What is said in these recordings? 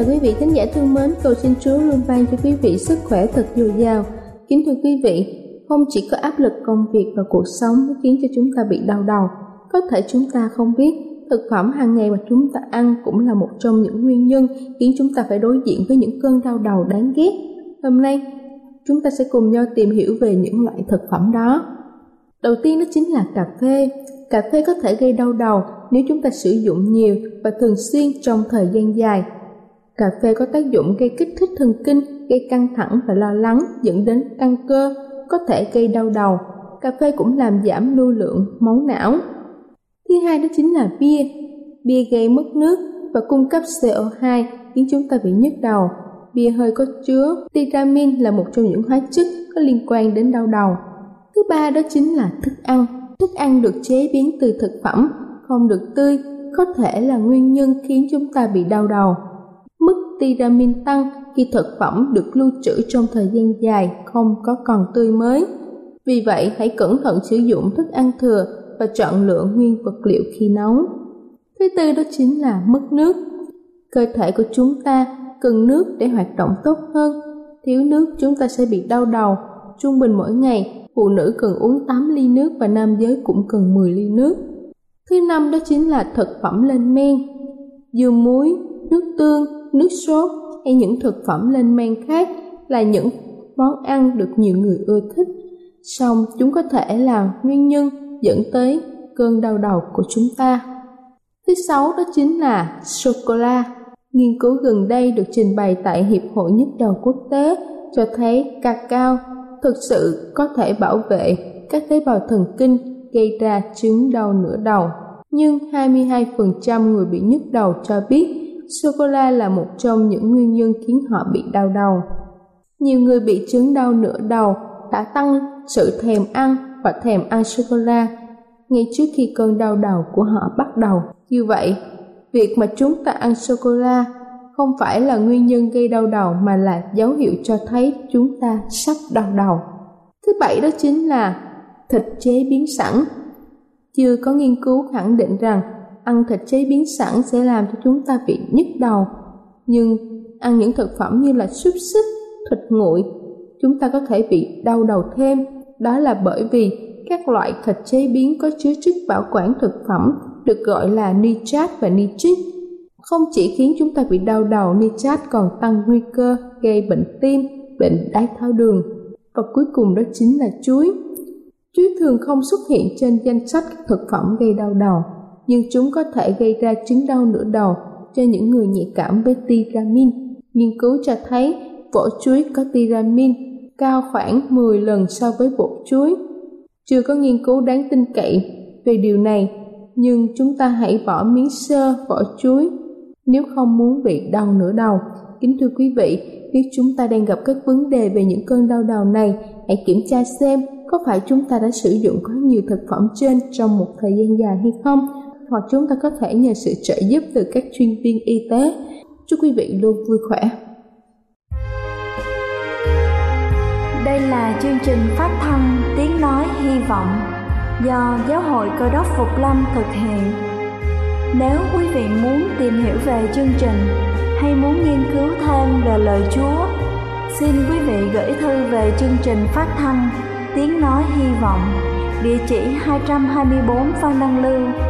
Chào quý vị khán giả thương mến, cầu xin Chúa luôn ban cho quý vị sức khỏe thật dồi dào. Kính thưa quý vị, không chỉ có áp lực công việc và cuộc sống mới khiến cho chúng ta bị đau đầu, có thể chúng ta không biết thực phẩm hàng ngày mà chúng ta ăn cũng là một trong những nguyên nhân khiến chúng ta phải đối diện với những cơn đau đầu đáng ghét. Hôm nay, chúng ta sẽ cùng nhau tìm hiểu về những loại thực phẩm đó. Đầu tiên đó chính là cà phê. Cà phê có thể gây đau đầu nếu chúng ta sử dụng nhiều và thường xuyên trong thời gian dài. Cà phê có tác dụng gây kích thích thần kinh, gây căng thẳng và lo lắng dẫn đến căng cơ, có thể gây đau đầu. Cà phê cũng làm giảm lưu lượng máu não. Thứ hai đó chính là bia. Bia gây mất nước và cung cấp CO2 khiến chúng ta bị nhức đầu. Bia hơi có chứa tiramin là một trong những hóa chất có liên quan đến đau đầu. Thứ ba đó chính là thức ăn. Thức ăn được chế biến từ thực phẩm, không được tươi, có thể là nguyên nhân khiến chúng ta bị đau đầu. Tiramin tăng khi thực phẩm được lưu trữ trong thời gian dài không có còn tươi mới. Vì vậy, hãy cẩn thận sử dụng thức ăn thừa và chọn lựa nguyên vật liệu khi nấu. Thứ tư đó chính là mất nước. Cơ thể của chúng ta cần nước để hoạt động tốt hơn. Thiếu nước chúng ta sẽ bị đau đầu. Trung bình mỗi ngày, phụ nữ cần uống 8 ly nước và nam giới cũng cần 10 ly nước. Thứ năm đó chính là thực phẩm lên men. Dưa muối, nước tương, nước sốt hay những thực phẩm lên men khác là những món ăn được nhiều người ưa thích. Song chúng có thể là nguyên nhân dẫn tới cơn đau đầu của chúng ta. Thứ sáu đó chính là sô-cô-la. Nghiên cứu gần đây được trình bày tại Hiệp hội Nhức đầu quốc tế cho thấy cacao thực sự có thể bảo vệ các tế bào thần kinh gây ra chứng đau nửa đầu. Nhưng 22% người bị nhức đầu cho biết sô-cô-la là một trong những nguyên nhân khiến họ bị đau đầu. Nhiều người bị chứng đau nửa đầu đã tăng sự thèm ăn và thèm ăn sô-cô-la ngay trước khi cơn đau đầu của họ bắt đầu. Như vậy, việc mà chúng ta ăn sô-cô-la không phải là nguyên nhân gây đau đầu mà là dấu hiệu cho thấy chúng ta sắp đau đầu. Thứ bảy đó chính là thịt chế biến sẵn. Chưa có nghiên cứu khẳng định rằng ăn thịt chế biến sẵn sẽ làm cho chúng ta bị nhức đầu. Nhưng ăn những thực phẩm như là xúc xích, thịt nguội, chúng ta có thể bị đau đầu thêm. Đó là bởi vì các loại thịt chế biến có chứa chất bảo quản thực phẩm được gọi là nitrat và nitrit. Không chỉ khiến chúng ta bị đau đầu, nitrat còn tăng nguy cơ gây bệnh tim, bệnh đái tháo đường. Và cuối cùng đó chính là chuối. Chuối thường không xuất hiện trên danh sách các thực phẩm gây đau đầu, nhưng chúng có thể gây ra chứng đau nửa đầu cho những người nhạy cảm với tiramin. Nghiên cứu cho thấy vỏ chuối có tiramin cao khoảng 10 lần so với bột chuối. Chưa có nghiên cứu đáng tin cậy về điều này, nhưng chúng ta hãy bỏ miếng sơ vỏ chuối nếu không muốn bị đau nửa đầu. Kính thưa quý vị, nếu chúng ta đang gặp các vấn đề về những cơn đau đầu này, hãy kiểm tra xem có phải chúng ta đã sử dụng quá nhiều thực phẩm trên trong một thời gian dài hay không hoặc chúng ta có thể nhờ sự trợ giúp từ các chuyên viên y tế. Chúc quý vị luôn vui khỏe. Đây là chương trình phát thanh Tiếng Nói Hy Vọng do Giáo hội Cơ đốc Phục Lâm thực hiện. Nếu quý vị muốn tìm hiểu về chương trình hay muốn nghiên cứu thêm về lời Chúa, xin quý vị gửi thư về chương trình phát thanh Tiếng Nói Hy Vọng, địa chỉ 224 Phan Đăng Lưu,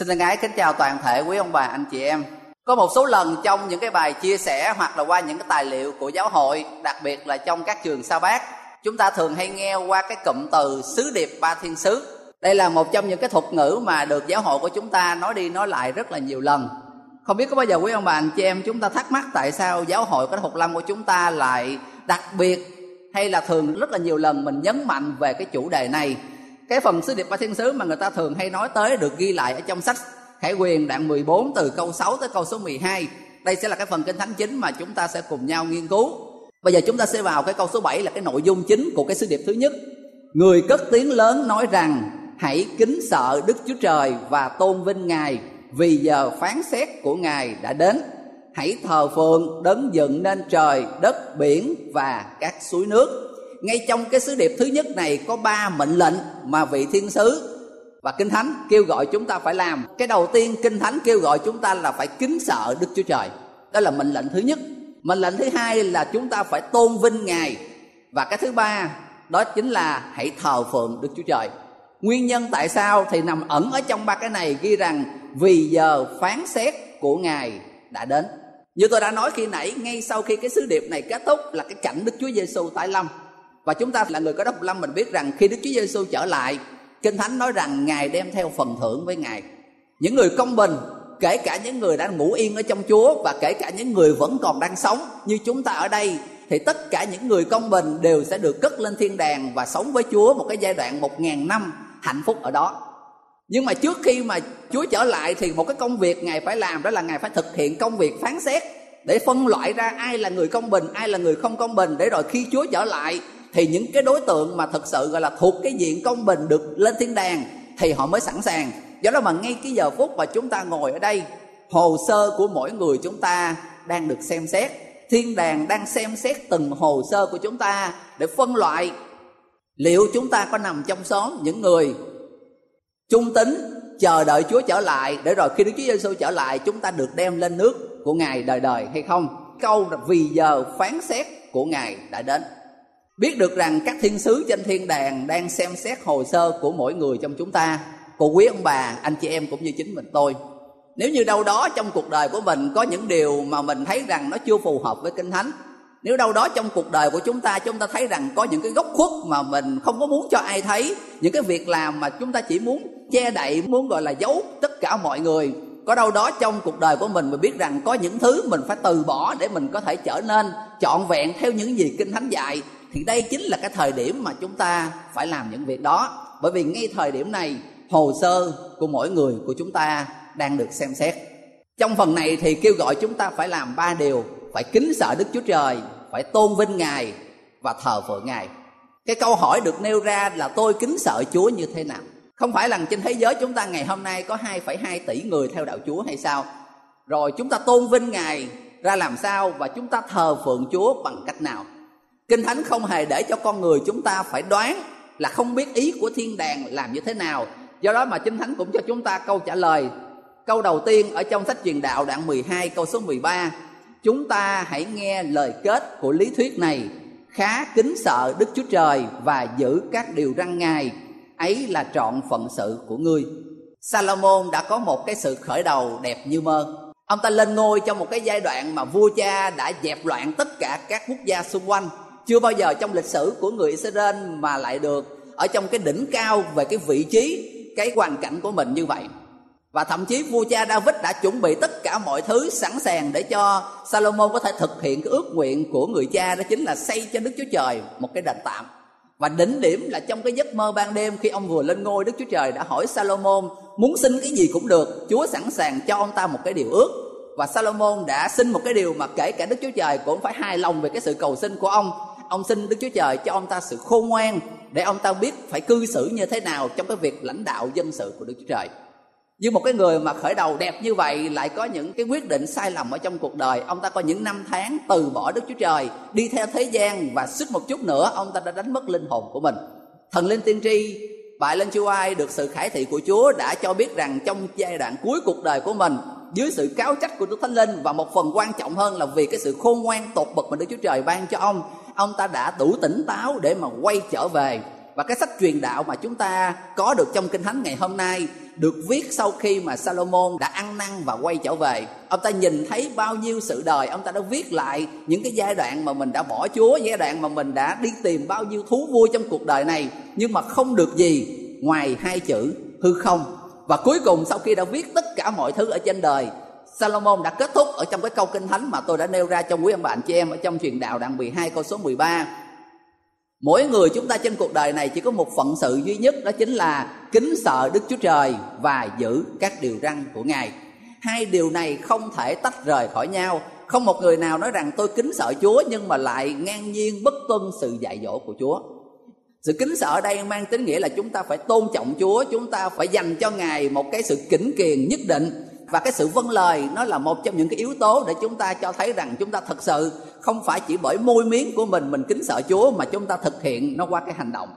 Xin thân ái kính chào toàn thể quý ông bà anh chị em. Có một số lần trong những cái bài chia sẻ hoặc là qua những cái tài liệu của giáo hội, đặc biệt là trong các trường sa bát, chúng ta thường hay nghe qua cái cụm từ sứ điệp ba thiên sứ. Đây là một trong những cái thuật ngữ mà được giáo hội của chúng ta nói đi nói lại rất là nhiều lần. Không biết có bao giờ quý ông bà anh chị em chúng ta thắc mắc tại sao giáo hội cái thuật Lâm của chúng ta lại đặc biệt hay là thường rất là nhiều lần mình nhấn mạnh về cái chủ đề này. Cái phần sứ điệp ba thiên sứ mà người ta thường hay nói tới được ghi lại ở trong sách Khải Quyền đoạn 14 từ câu 6 tới câu số 12. Đây sẽ là cái phần kinh thánh chính mà chúng ta sẽ cùng nhau nghiên cứu. Bây giờ chúng ta sẽ vào cái câu số 7 là cái nội dung chính của cái sứ điệp thứ nhất. Người cất tiếng lớn nói rằng hãy kính sợ Đức Chúa Trời và tôn vinh Ngài vì giờ phán xét của Ngài đã đến. Hãy thờ phượng đấng dựng nên trời, đất, biển và các suối nước. Ngay trong cái sứ điệp thứ nhất này có ba mệnh lệnh mà vị thiên sứ và kinh thánh kêu gọi chúng ta phải làm. Cái đầu tiên kinh thánh kêu gọi chúng ta là phải kính sợ đức chúa trời. Đó là mệnh lệnh thứ nhất. Mệnh lệnh thứ hai là chúng ta phải tôn vinh ngài. Và cái thứ ba, đó chính là hãy thờ phượng đức chúa trời. Nguyên nhân tại sao thì nằm ẩn ở trong ba cái này ghi rằng vì giờ phán xét của ngài đã đến. Như tôi đã nói khi nãy, ngay sau khi cái sứ điệp này kết thúc là cái cảnh đức chúa giêsu tại lâm và chúng ta là người có đốc lâm. Mình biết rằng khi đức chúa giêsu trở lại, kinh thánh nói rằng ngài đem theo phần thưởng với ngài. Những người công bình, kể cả những người đang ngủ yên ở trong chúa và kể cả những người vẫn còn đang sống như chúng ta ở đây, thì tất cả những người công bình đều sẽ được cất lên thiên đàng và sống với chúa một cái giai đoạn một ngàn năm hạnh phúc ở đó. Nhưng mà trước khi mà chúa trở lại thì một cái công việc ngài phải làm đó là ngài phải thực hiện công việc phán xét để phân loại ra ai là người công bình, ai là người không công bình, để rồi khi chúa trở lại thì những cái đối tượng mà thực sự gọi là thuộc cái diện công bình được lên thiên đàng thì họ mới sẵn sàng. Do đó mà ngay cái giờ phút mà chúng ta ngồi ở đây, hồ sơ của mỗi người chúng ta đang được xem xét. Thiên đàng đang xem xét từng hồ sơ của chúng ta để phân loại liệu chúng ta có nằm trong số những người trung tín, chờ đợi Chúa trở lại, để rồi khi Đức Chúa Giêsu trở lại, chúng ta được đem lên nước của Ngài đời đời hay không? Câu là vì giờ phán xét của Ngài đã đến biết được rằng các thiên sứ trên thiên đàng đang xem xét hồ sơ của mỗi người trong chúng ta. Cô quý ông bà, anh chị em cũng như chính mình tôi. Nếu như đâu đó trong cuộc đời của mình có những điều mà mình thấy rằng nó chưa phù hợp với kinh thánh, nếu đâu đó trong cuộc đời của chúng ta chúng ta thấy rằng có những cái góc khuất mà mình không có muốn cho ai thấy, những cái việc làm mà chúng ta chỉ muốn che đậy, muốn gọi là giấu tất cả mọi người, có đâu đó trong cuộc đời của mình mình biết rằng có những thứ mình phải từ bỏ để mình có thể trở nên trọn vẹn theo những gì kinh thánh dạy thì đây chính là cái thời điểm mà chúng ta phải làm những việc đó. Bởi vì ngay thời điểm này hồ sơ của mỗi người của chúng ta đang được xem xét. Trong phần này thì kêu gọi chúng ta phải làm ba điều. Phải kính sợ đức chúa trời phải tôn vinh ngài và thờ phượng ngài. Cái câu hỏi được nêu ra là tôi kính sợ chúa như thế nào? Không phải là trên thế giới chúng ta ngày hôm nay có 2,2 tỷ người theo đạo chúa hay sao? Rồi chúng ta tôn vinh ngài ra làm sao và chúng ta thờ phượng chúa bằng cách nào? Kinh thánh không hề để cho con người chúng ta phải đoán là không biết ý của thiên đàng làm như thế nào. Do đó mà kinh thánh cũng cho chúng ta câu trả lời. Câu đầu tiên ở trong sách truyền đạo đoạn 12 câu số 13 chúng ta hãy nghe lời kết của lý thuyết này, khá kính sợ đức chúa trời và giữ các điều răn ngài. Ấy là trọn phận sự của ngươi. Salomon đã có một cái sự khởi đầu đẹp như mơ. Ông ta lên ngôi trong một cái giai đoạn mà vua cha đã dẹp loạn tất cả các quốc gia xung quanh chưa bao giờ trong lịch sử của người Israel mà lại được ở trong cái đỉnh cao về cái vị trí cái hoàn cảnh của mình như vậy và thậm chí vua cha David đã chuẩn bị tất cả mọi thứ sẵn sàng để cho Salomon có thể thực hiện cái ước nguyện của người cha đó chính là xây cho Đức Chúa Trời một cái đền tạm. Và đỉnh điểm là trong cái giấc mơ ban đêm khi ông vừa lên ngôi Đức Chúa Trời đã hỏi Salomon muốn xin cái gì cũng được, Chúa sẵn sàng cho ông ta một cái điều ước. Và Salomon đã xin một cái điều mà kể cả Đức Chúa Trời cũng phải hài lòng về cái sự cầu xin của ông. Ông xin Đức Chúa Trời cho ông ta sự khôn ngoan để ông ta biết phải cư xử như thế nào trong cái việc lãnh đạo dân sự của Đức Chúa Trời. Như một cái người mà khởi đầu đẹp như vậy, lại có những cái quyết định sai lầm ở trong cuộc đời, ông ta có những năm tháng từ bỏ đức chúa trời, đi theo thế gian và suýt một chút nữa, ông ta đã đánh mất linh hồn của mình. Thần linh tiên tri bài lên chúa ai được sự khải thị của chúa đã cho biết rằng trong giai đoạn cuối cuộc đời của mình, dưới sự cáo trách của đức thánh linh và một phần quan trọng hơn là vì cái sự khôn ngoan tột bậc mà đức chúa trời ban cho ông ông ta đã đủ tỉnh táo để mà quay trở về và cái sách truyền đạo mà chúng ta có được trong kinh thánh ngày hôm nay được viết sau khi mà Salomon đã ăn năn và quay trở về. Ông ta nhìn thấy bao nhiêu sự đời, ông ta đã viết lại những cái giai đoạn mà mình đã bỏ Chúa, giai đoạn mà mình đã đi tìm bao nhiêu thú vui trong cuộc đời này nhưng mà không được gì ngoài hai chữ hư không. Và cuối cùng sau khi đã viết tất cả mọi thứ ở trên đời, Salomon đã kết thúc ở trong cái câu kinh thánh mà tôi đã nêu ra trong quý ông bạn chị em ở trong truyền đạo đoạn 12 câu số 13 mỗi người chúng ta trên cuộc đời này chỉ có một phận sự duy nhất, đó chính là kính sợ đức chúa trời và giữ các điều răn của ngài. Hai điều này không thể tách rời khỏi nhau. Không một người nào nói rằng tôi kính sợ chúa nhưng mà lại ngang nhiên bất tuân sự dạy dỗ của chúa. Sự kính sợ ở đây mang tính nghĩa là chúng ta phải tôn trọng chúa, chúng ta phải dành cho ngài một cái sự kính kiền nhất định và cái sự vâng lời nó là một trong những cái yếu tố để chúng ta cho thấy rằng chúng ta thật sự không phải chỉ bởi môi miếng của mình mình kính sợ Chúa mà chúng ta thực hiện nó qua cái hành động.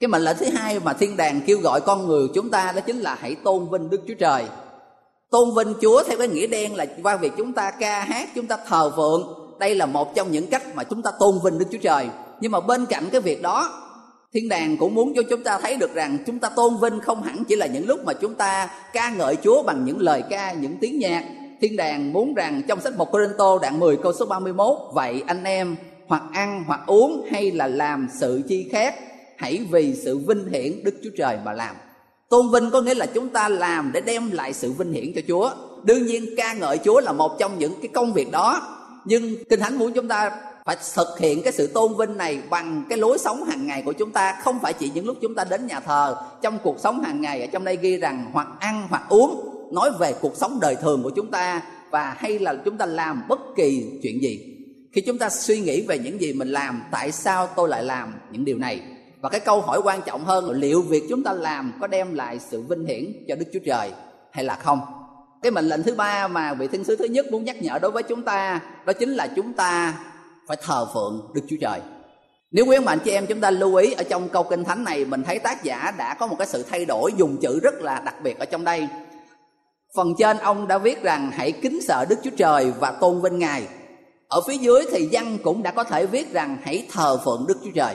Cái mệnh lệnh thứ hai mà thiên đàng kêu gọi con người chúng ta đó chính là hãy tôn vinh Đức Chúa Trời. Tôn vinh Chúa theo cái nghĩa đen là qua việc chúng ta ca hát, chúng ta thờ phượng. Đây là một trong những cách mà chúng ta tôn vinh Đức Chúa Trời. Nhưng mà bên cạnh cái việc đó thiên đàng cũng muốn cho chúng ta thấy được rằng chúng ta tôn vinh không hẳn chỉ là những lúc mà chúng ta ca ngợi Chúa bằng những lời ca, những tiếng nhạc. Thiên đàng muốn rằng trong sách 1 Corinto đoạn 10 câu số 31 Vậy anh em hoặc ăn hoặc uống hay là làm sự chi khác Hãy vì sự vinh hiển Đức Chúa Trời mà làm. Tôn vinh có nghĩa là chúng ta làm để đem lại sự vinh hiển cho Chúa. Đương nhiên ca ngợi Chúa là một trong những cái công việc đó. Nhưng Kinh Thánh muốn chúng ta phải thực hiện cái sự tôn vinh này bằng cái lối sống hàng ngày của chúng ta, không phải chỉ những lúc chúng ta đến nhà thờ. Trong cuộc sống hàng ngày, ở trong đây ghi rằng hoặc ăn hoặc uống, nói về cuộc sống đời thường của chúng ta và hay là chúng ta làm bất kỳ chuyện gì. Khi chúng ta suy nghĩ về những gì mình làm, tại sao tôi lại làm những điều này? Và cái câu hỏi quan trọng hơn là liệu việc chúng ta làm có đem lại sự vinh hiển cho đức chúa trời hay là không? Cái mệnh lệnh thứ ba mà vị thiên sứ thứ nhất muốn nhắc nhở đối với chúng ta, đó chính là chúng ta phải thờ phượng Đức Chúa Trời. Nếu quý ông bạn chị em chúng ta lưu ý ở trong câu kinh thánh này mình thấy tác giả đã có một cái sự thay đổi dùng chữ rất là đặc biệt ở trong đây. Phần trên ông đã viết rằng hãy kính sợ Đức Chúa Trời và tôn vinh Ngài. Ở phía dưới thì văn cũng đã có thể viết rằng hãy thờ phượng Đức Chúa Trời.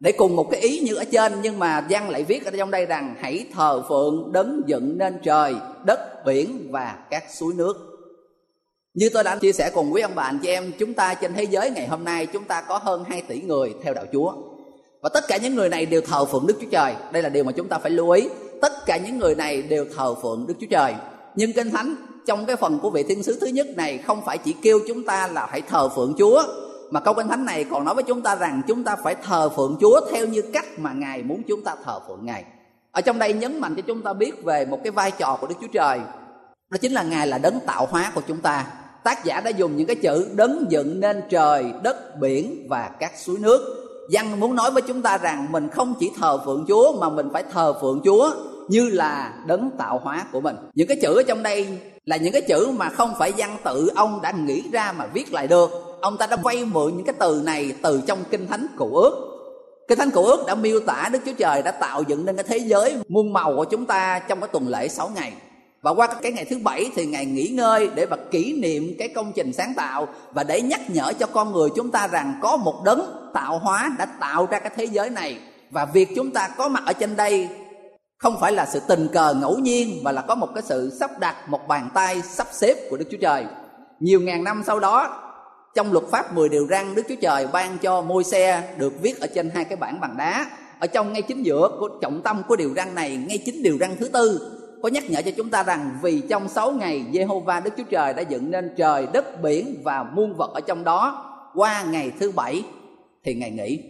Để cùng một cái ý như ở trên nhưng mà văn lại viết ở trong đây rằng hãy thờ phượng đấng dựng nên trời, đất, biển và các suối nước. Như tôi đã chia sẻ cùng quý ông bà anh chị em, chúng ta trên thế giới ngày hôm nay chúng ta có hơn 2 tỷ người theo đạo Chúa. Và tất cả những người này đều thờ phượng Đức Chúa Trời. Đây là điều mà chúng ta phải lưu ý. Tất cả những người này đều thờ phượng Đức Chúa Trời. Nhưng Kinh Thánh trong cái phần của vị thiên sứ thứ nhất này không phải chỉ kêu chúng ta là hãy thờ phượng Chúa mà câu kinh thánh này còn nói với chúng ta rằng chúng ta phải thờ phượng Chúa theo như cách mà Ngài muốn chúng ta thờ phượng Ngài. Ở trong đây nhấn mạnh cho chúng ta biết về một cái vai trò của Đức Chúa Trời. Đó chính là Ngài là đấng tạo hóa của chúng ta tác giả đã dùng những cái chữ đấng dựng nên trời, đất, biển và các suối nước văn muốn nói với chúng ta rằng mình không chỉ thờ phượng chúa mà mình phải thờ phượng chúa như là đấng tạo hóa của mình. Những cái chữ ở trong đây là những cái chữ mà không phải văn tự ông đã nghĩ ra mà viết lại được. Ông ta đã vay mượn những cái từ này từ trong kinh thánh cựu ước. Kinh thánh cựu ước đã miêu tả đức chúa trời đã tạo dựng nên cái thế giới muôn màu của chúng ta trong cái tuần lễ 6 ngày và qua cái ngày thứ bảy thì ngày nghỉ ngơi để mà kỷ niệm cái công trình sáng tạo và để nhắc nhở cho con người chúng ta rằng có một đấng tạo hóa đã tạo ra cái thế giới này và việc chúng ta có mặt ở trên đây không phải là sự tình cờ ngẫu nhiên, mà là có một cái sự sắp đặt, một bàn tay sắp xếp của Đức Chúa Trời. Nhiều ngàn năm sau đó, trong luật pháp 10 điều răn, Đức Chúa Trời ban cho môi xe được viết ở trên hai cái bảng bằng đá ở trong ngay chính giữa của trọng tâm của điều răn này, ngay chính điều răn thứ tư có nhắc nhở cho chúng ta rằng vì trong 6 ngày Jehovah Đức Chúa Trời đã dựng nên trời, đất, biển và muôn vật ở trong đó qua ngày thứ bảy thì ngày nghỉ.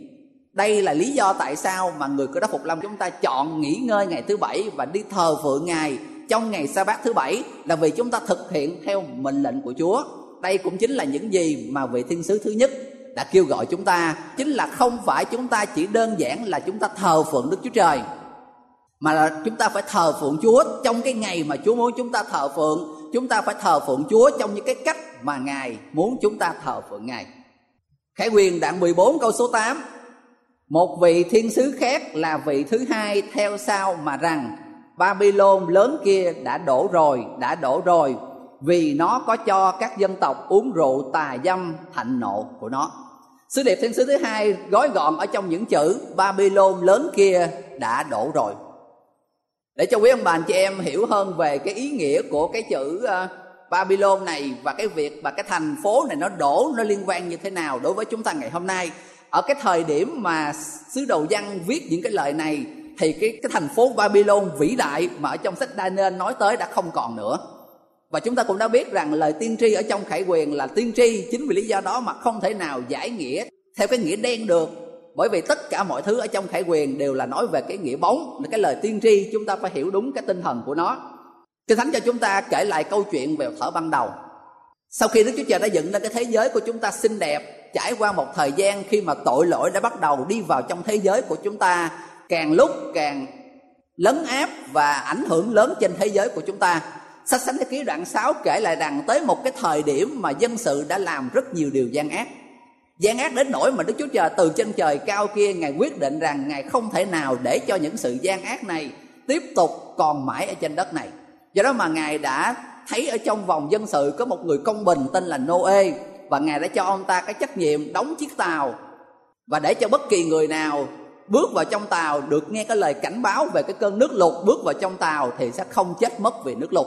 Đây là lý do tại sao mà người cơ đốc phục lâm chúng ta chọn nghỉ ngơi ngày thứ bảy và đi thờ phượng Ngài trong ngày sa bát thứ bảy là vì chúng ta thực hiện theo mệnh lệnh của Chúa. Đây cũng chính là những gì mà vị thiên sứ thứ nhất đã kêu gọi chúng ta chính là không phải chúng ta chỉ đơn giản là chúng ta thờ phượng Đức Chúa Trời mà là chúng ta phải thờ phượng Chúa trong cái ngày mà Chúa muốn chúng ta thờ phượng. Chúng ta phải thờ phượng Chúa trong những cái cách mà Ngài muốn chúng ta thờ phượng Ngài. Khải quyền đoạn 14 câu số 8 Một vị thiên sứ khác là vị thứ hai theo sau mà rằng Babylon lớn kia đã đổ rồi, đã đổ rồi Vì nó có cho các dân tộc uống rượu tà dâm thạnh nộ của nó. Sứ điệp thiên sứ thứ hai gói gọn ở trong những chữ Babylon lớn kia đã đổ rồi để cho quý ông bà anh chị em hiểu hơn về cái ý nghĩa của cái chữ ờ, Babylon này và cái việc và cái thành phố này nó đổ, nó liên quan như thế nào đối với chúng ta ngày hôm nay. Ở cái thời điểm mà sứ đồ văn viết những cái lời này, thì cái cái thành phố Babylon vĩ đại mà ở trong sách Daniel nói tới đã không còn nữa. Và chúng ta cũng đã biết rằng lời tiên tri ở trong khải quyền là tiên tri, chính vì lý do đó mà không thể nào giải nghĩa theo cái nghĩa đen được bởi vì tất cả mọi thứ ở trong khải quyền đều là nói về cái nghĩa bóng, là cái lời tiên tri. Chúng ta phải hiểu đúng cái tinh thần của nó. Kinh thánh cho chúng ta kể lại câu chuyện về thở ban đầu. Sau khi đức chúa trời đã dựng nên cái thế giới của chúng ta xinh đẹp, trải qua một thời gian khi mà tội lỗi đã bắt đầu đi vào trong thế giới của chúng ta, càng lúc càng lấn áp và ảnh hưởng lớn trên thế giới của chúng ta. Sách sánh thế ký đoạn 6 kể lại rằng tới một cái thời điểm mà dân sự đã làm rất nhiều điều gian ác gian ác đến nỗi mà Đức Chúa Trời từ trên trời cao kia, Ngài quyết định rằng Ngài không thể nào để cho những sự gian ác này tiếp tục còn mãi ở trên đất này. Do đó mà Ngài đã thấy ở trong vòng dân sự có một người công bình tên là Noe, và Ngài đã cho ông ta cái trách nhiệm đóng chiếc tàu và để cho bất kỳ người nào bước vào trong tàu được nghe cái lời cảnh báo về cái cơn nước lụt bước vào trong tàu thì sẽ không chết mất vì nước lụt.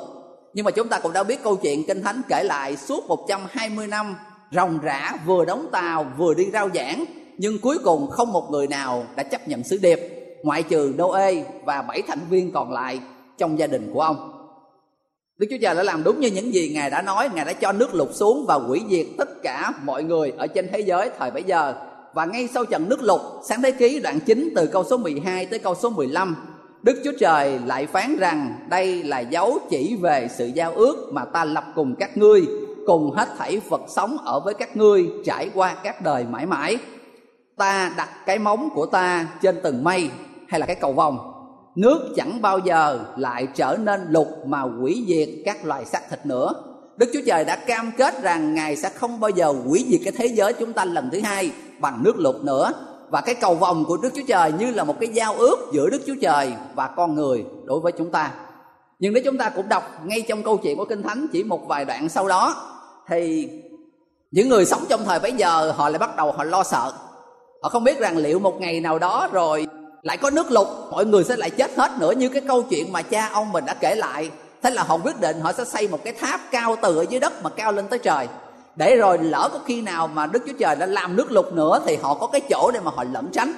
Nhưng mà chúng ta cũng đã biết câu chuyện Kinh Thánh kể lại suốt 120 năm ròng rã vừa đóng tàu vừa đi rao giảng nhưng cuối cùng không một người nào đã chấp nhận sứ điệp ngoại trừ Noe và bảy thành viên còn lại trong gia đình của ông. Đức Chúa Trời đã làm đúng như những gì Ngài đã nói, Ngài đã cho nước lụt xuống và hủy diệt tất cả mọi người ở trên thế giới thời bấy giờ. Và ngay sau trận nước lụt, sáng thế ký đoạn 9 từ câu số 12 tới câu số 15, Đức Chúa Trời lại phán rằng đây là dấu chỉ về sự giao ước mà ta lập cùng các ngươi cùng hết thảy vật sống ở với các ngươi trải qua các đời mãi mãi. Ta đặt cái móng của ta trên từng mây hay là cái cầu vòng. Nước chẳng bao giờ lại trở nên lục mà hủy diệt các loài xác thịt nữa. Đức Chúa Trời đã cam kết rằng Ngài sẽ không bao giờ hủy diệt cái thế giới chúng ta lần thứ hai bằng nước lụt nữa. Và cái cầu vòng của Đức Chúa Trời như là một cái giao ước giữa Đức Chúa Trời và con người đối với chúng ta. Nhưng nếu chúng ta cũng đọc ngay trong câu chuyện của Kinh Thánh, chỉ một vài đoạn sau đó thì những người sống trong thời bấy giờ, họ lại bắt đầu họ lo sợ. Họ không biết rằng liệu một ngày nào đó rồi lại có nước lụt, mọi người sẽ lại chết hết nữa như cái câu chuyện mà cha ông mình đã kể lại. Thế là họ quyết định họ sẽ xây một cái tháp cao từ ở dưới đất mà cao lên tới trời. Để rồi lỡ có khi nào mà đức chúa trời đã làm nước lụt nữa thì họ có cái chỗ để mà họ lẩn tránh.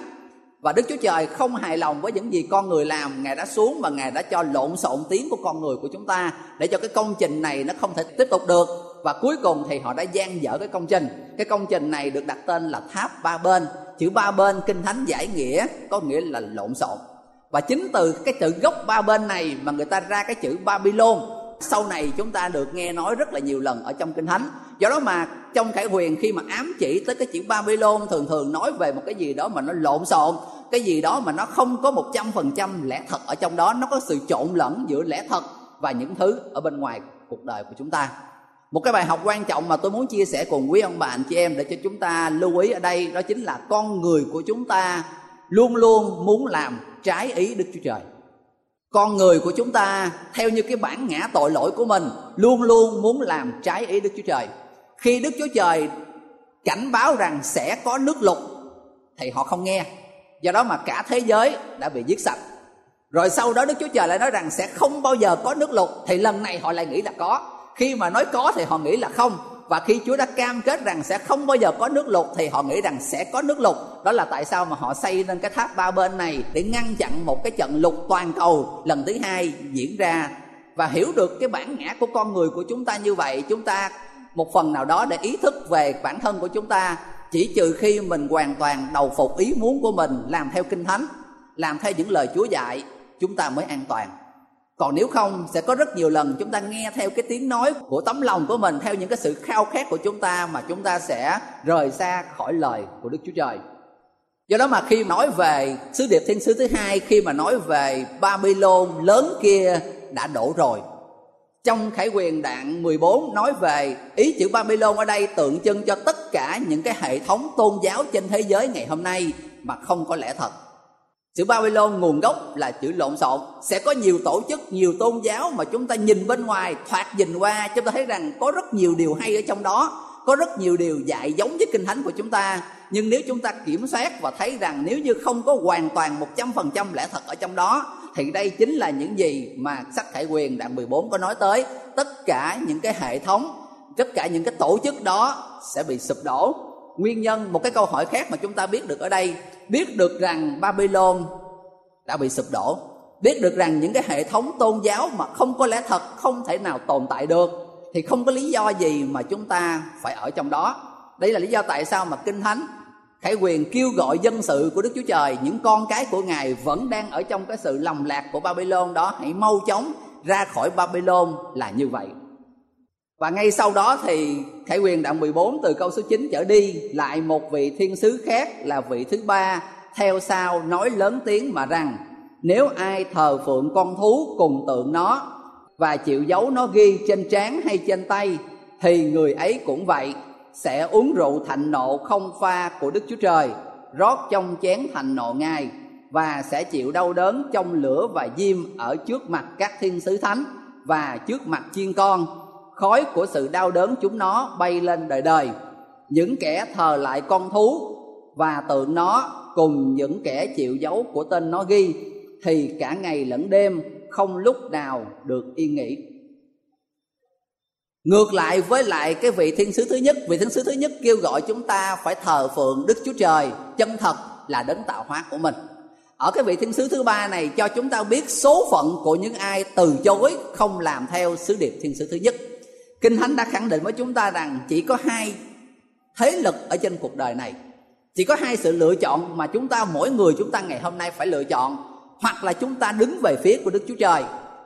Và đức chúa trời không hài lòng với những gì con người làm. Ngài đã xuống và ngài đã cho lộn xộn tiếng của con người của chúng ta để cho cái công trình này nó không thể tiếp tục được và cuối cùng thì họ đã gian dở cái công trình. Cái công trình này được đặt tên là tháp ba bên. Chữ ba bên kinh thánh giải nghĩa, có nghĩa là lộn xộn. Và chính từ cái chữ gốc ba bên này mà người ta ra cái chữ Babylon, sau này chúng ta được nghe nói rất là nhiều lần ở trong kinh thánh. Do đó mà trong khải huyền khi mà ám chỉ tới cái chữ Babylon, thường thường nói về một cái gì đó mà nó lộn xộn, cái gì đó mà nó không có một trăm phần trăm lẽ thật ở trong đó, nó có sự trộn lẫn giữa lẽ thật và những thứ ở bên ngoài cuộc đời của chúng ta một cái bài học quan trọng mà tôi muốn chia sẻ cùng quý ông bà anh chị em để cho chúng ta lưu ý ở đây, đó chính là con người của chúng ta luôn luôn muốn làm trái ý đức chúa trời. Con người của chúng ta, theo như cái bản ngã tội lỗi của mình, luôn luôn muốn làm trái ý đức chúa trời. Khi đức chúa trời cảnh báo rằng sẽ có nước lụt, thì họ không nghe. Do đó mà cả thế giới đã bị giết sạch. Rồi sau đó đức chúa trời lại nói rằng sẽ không bao giờ có nước lụt, thì lần này họ lại nghĩ là có khi mà nói có thì họ nghĩ là không. Và khi Chúa đã cam kết rằng sẽ không bao giờ có nước lụt thì họ nghĩ rằng sẽ có nước lụt đó là tại sao mà họ xây lên cái tháp ba bên này để ngăn chặn một cái trận lụt toàn cầu lần thứ hai diễn ra. Và hiểu được cái bản ngã của con người của chúng ta như vậy, chúng ta một phần nào đó để ý thức về bản thân của chúng ta. Chỉ trừ khi mình hoàn toàn đầu phục ý muốn của mình, làm theo kinh thánh, làm theo những lời chúa dạy, chúng ta mới an toàn còn nếu không, sẽ có rất nhiều lần chúng ta nghe theo cái tiếng nói của tấm lòng của mình, theo những cái sự khao khát của chúng ta mà chúng ta sẽ rời xa khỏi lời của đức chúa trời do đó mà khi nói về sứ điệp thiên sứ thứ hai, khi mà nói về babylon lớn kia đã đổ rồi trong khải quyền đoạn 14 nói về ý chữ Babylon ở đây tượng trưng cho tất cả những cái hệ thống tôn giáo trên thế giới ngày hôm nay mà không có lẽ thật. Chữ Babylon nguồn gốc là chữ lộn xộn. Sẽ có nhiều tổ chức, nhiều tôn giáo mà chúng ta nhìn bên ngoài Thoạt nhìn qua chúng ta thấy rằng có rất nhiều điều hay ở trong đó Có rất nhiều điều dạy giống với kinh thánh của chúng ta. Nhưng nếu chúng ta kiểm soát và thấy rằng nếu như không có hoàn toàn 100% lẽ thật ở trong đó thì đây chính là những gì mà sách Khải Quyền đoạn 14 có nói tới. Tất cả những cái hệ thống tất cả những cái tổ chức đó sẽ bị sụp đổ. Nguyên nhân một cái câu hỏi khác mà chúng ta biết được ở đây biết được rằng Babylon đã bị sụp đổ, biết được rằng những cái hệ thống tôn giáo mà không có lẽ thật, không thể nào tồn tại được, thì không có lý do gì mà chúng ta phải ở trong đó. Đây là lý do tại sao mà kinh thánh Khải quyền kêu gọi dân sự của Đức Chúa Trời, Những con cái của Ngài vẫn đang ở trong cái sự lầm lạc của Babylon đó, Hãy mau chóng ra khỏi Babylon là như vậy. Và ngay sau đó thì Khải quyền đoạn 14 từ câu số 9 trở đi Lại một vị thiên sứ khác là vị thứ ba Theo sau nói lớn tiếng mà rằng Nếu ai thờ phượng con thú cùng tượng nó Và chịu dấu nó ghi trên trán hay trên tay Thì người ấy cũng vậy sẽ uống rượu thạnh nộ không pha của Đức Chúa Trời, rót trong chén thạnh nộ Ngài và sẽ chịu đau đớn trong lửa và diêm ở trước mặt các thiên sứ thánh và trước mặt chiên con. Khói của sự đau đớn chúng nó bay lên đời đời. Những kẻ thờ lại con thú và tượng nó cùng những kẻ chịu dấu của tên nó ghi, thì cả ngày lẫn đêm không lúc nào được yên nghỉ. Ngược lại với lại cái vị thiên sứ thứ nhất, Vị thiên sứ thứ nhất kêu gọi chúng ta phải thờ phượng Đức Chúa Trời, Chân thật là đấng tạo hóa của mình. Ở cái vị thiên sứ thứ ba này cho chúng ta biết số phận của những ai từ chối Không làm theo sứ điệp thiên sứ thứ nhất. Kinh Thánh đã khẳng định với chúng ta rằng chỉ có hai thế lực ở trên cuộc đời này. Chỉ có hai sự lựa chọn mà chúng ta, mỗi người chúng ta ngày hôm nay phải lựa chọn. Hoặc là chúng ta đứng về phía của Đức Chúa Trời.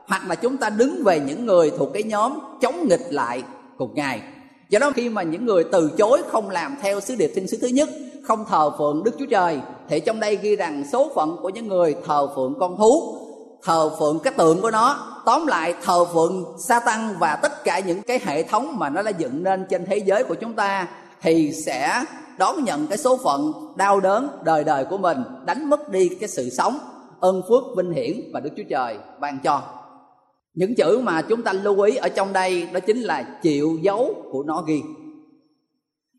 Hoặc là chúng ta đứng về những người thuộc cái nhóm chống nghịch lại cùng ngài. Do đó khi mà những người từ chối không làm theo sứ điệp thiên sứ thứ nhất, không thờ phượng đức chúa trời, thì trong đây ghi rằng số phận của những người thờ phượng con thú, thờ phượng các tượng của nó tóm lại, thờ phượng sa tăng và tất cả những cái hệ thống mà nó đã dựng nên trên thế giới của chúng ta thì sẽ đón nhận cái số phận đau đớn đời đời của mình, đánh mất đi cái sự sống, ơn phước vinh hiển và đức chúa trời ban cho. Những chữ mà chúng ta lưu ý ở trong đây đó chính là chịu dấu của nó ghi.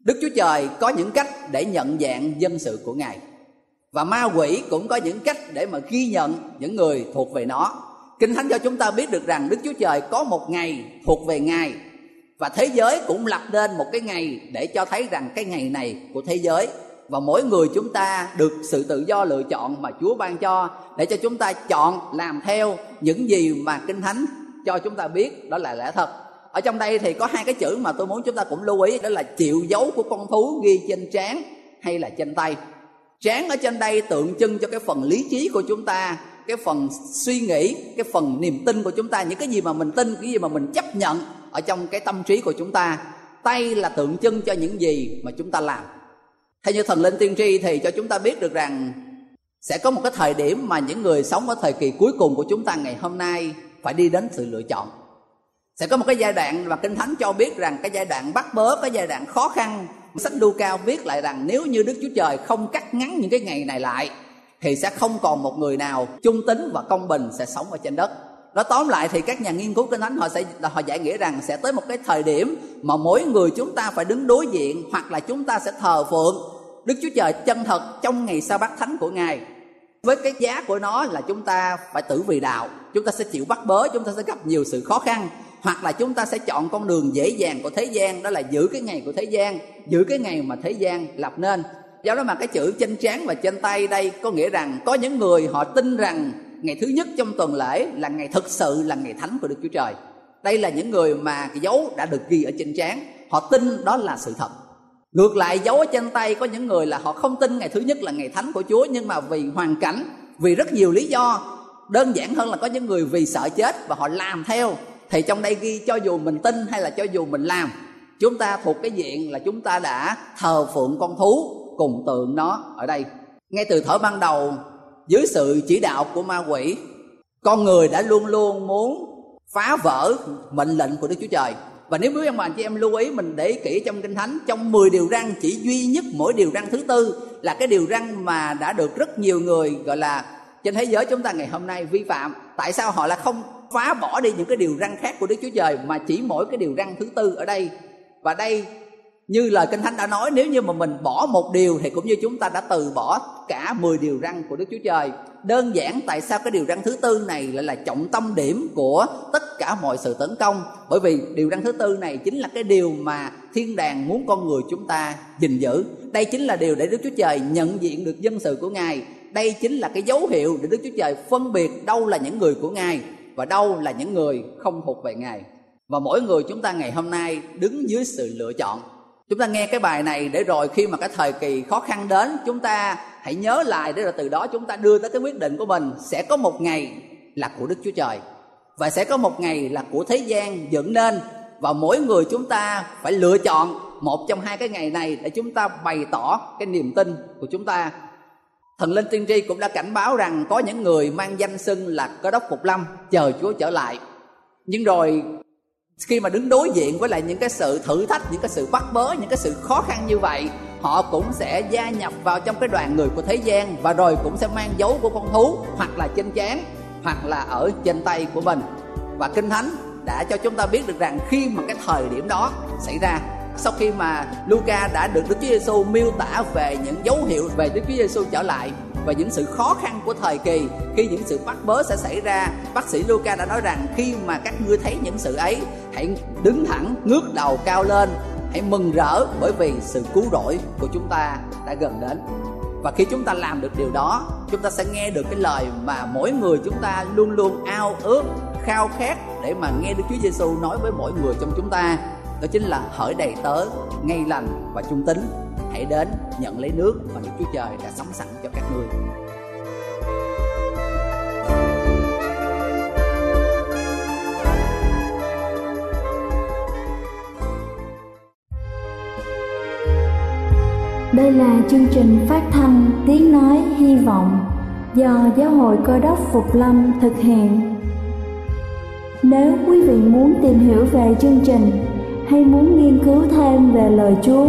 Đức chúa trời có những cách để nhận dạng dân sự của ngài và ma quỷ cũng có những cách để mà ghi nhận những người thuộc về nó kinh thánh cho chúng ta biết được rằng đức chúa trời có một ngày thuộc về ngài và thế giới cũng lập nên một cái ngày để cho thấy rằng cái ngày này của thế giới và mỗi người chúng ta được sự tự do lựa chọn mà Chúa ban cho để cho chúng ta chọn làm theo những gì mà Kinh Thánh cho chúng ta biết đó là lẽ thật. Ở trong đây thì có hai cái chữ mà tôi muốn chúng ta cũng lưu ý đó là chịu dấu của con thú ghi trên trán hay là trên tay. Trán ở trên đây tượng trưng cho cái phần lý trí của chúng ta, cái phần suy nghĩ, cái phần niềm tin của chúng ta, những cái gì mà mình tin, cái gì mà mình chấp nhận ở trong cái tâm trí của chúng ta. Tay là tượng trưng cho những gì mà chúng ta làm theo như thần linh tiên tri thì cho chúng ta biết được rằng sẽ có một cái thời điểm mà những người sống ở thời kỳ cuối cùng của chúng ta ngày hôm nay phải đi đến sự lựa chọn sẽ có một cái giai đoạn mà kinh thánh cho biết rằng cái giai đoạn bắt bớ cái giai đoạn khó khăn sách Luca cao viết lại rằng nếu như đức chúa trời không cắt ngắn những cái ngày này lại thì sẽ không còn một người nào trung tín và công bình sẽ sống ở trên đất. Nói tóm lại thì các nhà nghiên cứu kinh thánh họ sẽ họ giải nghĩa rằng sẽ tới một cái thời điểm mà mỗi người chúng ta phải đứng đối diện hoặc là chúng ta sẽ thờ phượng Đức Chúa Trời chân thật trong ngày sa bát thánh của Ngài. Với cái giá của nó là chúng ta phải tử vì đạo, chúng ta sẽ chịu bắt bớ, chúng ta sẽ gặp nhiều sự khó khăn, hoặc là chúng ta sẽ chọn con đường dễ dàng của thế gian, đó là giữ cái ngày của thế gian, giữ cái ngày mà thế gian lập nên do đó mà cái chữ trên trán và trên tay đây có nghĩa rằng có những người họ tin rằng ngày thứ nhất trong tuần lễ là ngày thực sự là ngày thánh của đức chúa trời. Đây là những người mà cái dấu đã được ghi ở trên trán. Họ tin đó là sự thật. Ngược lại, dấu ở trên tay có những người là họ không tin ngày thứ nhất là ngày thánh của chúa, nhưng mà vì hoàn cảnh, vì rất nhiều lý do, đơn giản hơn là có những người vì sợ chết và họ làm theo. Thì trong đây ghi cho dù mình tin hay là cho dù mình làm, chúng ta thuộc cái diện là chúng ta đã thờ phượng con thú cùng tượng nó ở đây. Ngay từ thở ban đầu, dưới sự chỉ đạo của ma quỷ, con người đã luôn luôn muốn phá vỡ mệnh lệnh của Đức Chúa Trời. Và nếu quý ông bà anh chị em lưu ý, mình để kỹ trong kinh thánh, trong 10 điều răn chỉ duy nhất mỗi điều răn thứ tư là cái điều răn mà đã được rất nhiều người, gọi là, trên thế giới chúng ta ngày hôm nay vi phạm. Tại sao họ là không phá bỏ đi những cái điều răn khác của Đức Chúa Trời mà chỉ mỗi cái điều răn thứ tư ở đây? Và đây như lời kinh thánh đã nói, nếu như mà mình bỏ một điều thì cũng như chúng ta đã từ bỏ cả 10 điều răn của Đức Chúa Trời. Đơn giản tại sao cái điều răn thứ tư này lại là trọng tâm điểm của tất cả mọi sự tấn công? Bởi vì điều răn thứ tư này chính là cái điều mà thiên đàng muốn con người chúng ta gìn giữ. Đây chính là điều để Đức Chúa Trời nhận diện được dân sự của Ngài. Đây chính là cái dấu hiệu để Đức Chúa Trời phân biệt đâu là những người của Ngài và đâu là những người không thuộc về Ngài. Và mỗi người chúng ta ngày hôm nay đứng dưới sự lựa chọn chúng ta nghe cái bài này để rồi khi mà cái thời kỳ khó khăn đến, chúng ta hãy nhớ lại để rồi từ đó chúng ta đưa tới cái quyết định của mình. Sẽ có một ngày là của đức chúa trời và sẽ có một ngày là của thế gian dựng nên và mỗi người chúng ta phải lựa chọn một trong hai cái ngày này để chúng ta bày tỏ cái niềm tin của chúng ta. Thần linh tiên tri cũng đã cảnh báo rằng có những người mang danh xưng là cơ đốc phục lâm, chờ chúa trở lại. Nhưng rồi khi mà đứng đối diện với lại những cái sự thử thách, những cái sự bắt bớ, những cái sự khó khăn như vậy, họ cũng sẽ gia nhập vào trong cái đoàn người của thế gian và rồi cũng sẽ mang dấu của con thú hoặc là trên trán hoặc là ở trên tay của mình. Và kinh thánh đã cho chúng ta biết được rằng khi mà cái thời điểm đó xảy ra, sau khi mà Luca đã được Đức Chúa Giêsu miêu tả về những dấu hiệu về Đức Chúa Giêsu trở lại và những sự khó khăn của thời kỳ. Khi những sự bắt bớ sẽ xảy ra, bác sĩ Luca đã nói rằng khi mà các ngươi thấy những sự ấy, hãy đứng thẳng, ngước đầu cao lên, hãy mừng rỡ bởi vì sự cứu rỗi của chúng ta đã gần đến. Và khi chúng ta làm được điều đó, chúng ta sẽ nghe được cái lời mà mỗi người chúng ta luôn luôn ao ước, khao khát để mà nghe Đức Chúa Giêsu nói với mỗi người trong chúng ta. Đó chính là hỡi đầy tớ, ngay lành và trung tính hãy đến nhận lấy nước mà Đức Chúa Trời đã sắm sẵn cho các ngươi. Đây là chương trình phát thanh Tiếng Nói Hy Vọng do Giáo hội Cơ đốc Phục Lâm thực hiện. Nếu quý vị muốn tìm hiểu về chương trình hay muốn nghiên cứu thêm về lời Chúa,